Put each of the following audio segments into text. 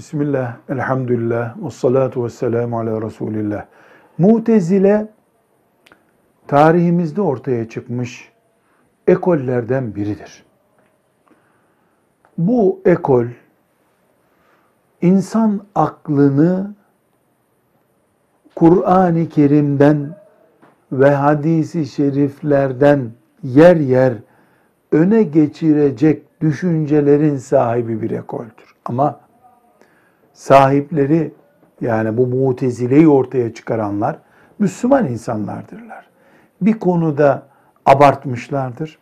Bismillah, elhamdülillah, ve salatu ve selamu ala Resulillah. Mutezile tarihimizde ortaya çıkmış ekollerden biridir. Bu ekol insan aklını Kur'an-ı Kerim'den ve hadisi şeriflerden yer yer öne geçirecek düşüncelerin sahibi bir ekoldür. Ama sahipleri yani bu mutezileyi ortaya çıkaranlar Müslüman insanlardırlar. Bir konuda abartmışlardır,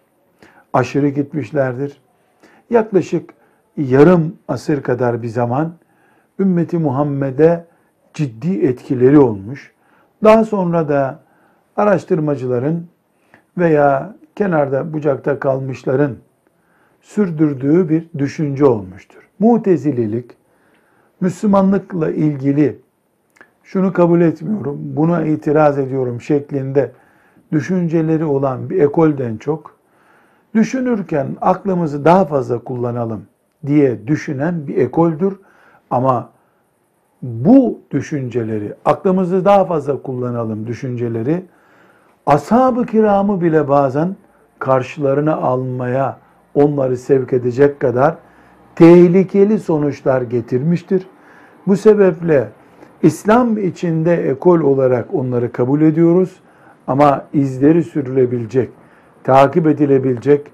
aşırı gitmişlerdir. Yaklaşık yarım asır kadar bir zaman ümmeti Muhammed'e ciddi etkileri olmuş. Daha sonra da araştırmacıların veya kenarda bucakta kalmışların sürdürdüğü bir düşünce olmuştur. Mutezililik Müslümanlıkla ilgili şunu kabul etmiyorum, buna itiraz ediyorum şeklinde düşünceleri olan bir ekolden çok düşünürken aklımızı daha fazla kullanalım diye düşünen bir ekoldür. Ama bu düşünceleri, aklımızı daha fazla kullanalım düşünceleri ashab-ı kiramı bile bazen karşılarına almaya onları sevk edecek kadar tehlikeli sonuçlar getirmiştir. Bu sebeple İslam içinde ekol olarak onları kabul ediyoruz ama izleri sürülebilecek, takip edilebilecek,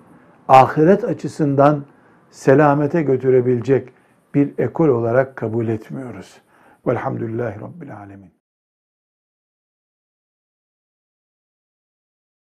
ahiret açısından selamete götürebilecek bir ekol olarak kabul etmiyoruz. Velhamdülillahi Rabbil Alemin.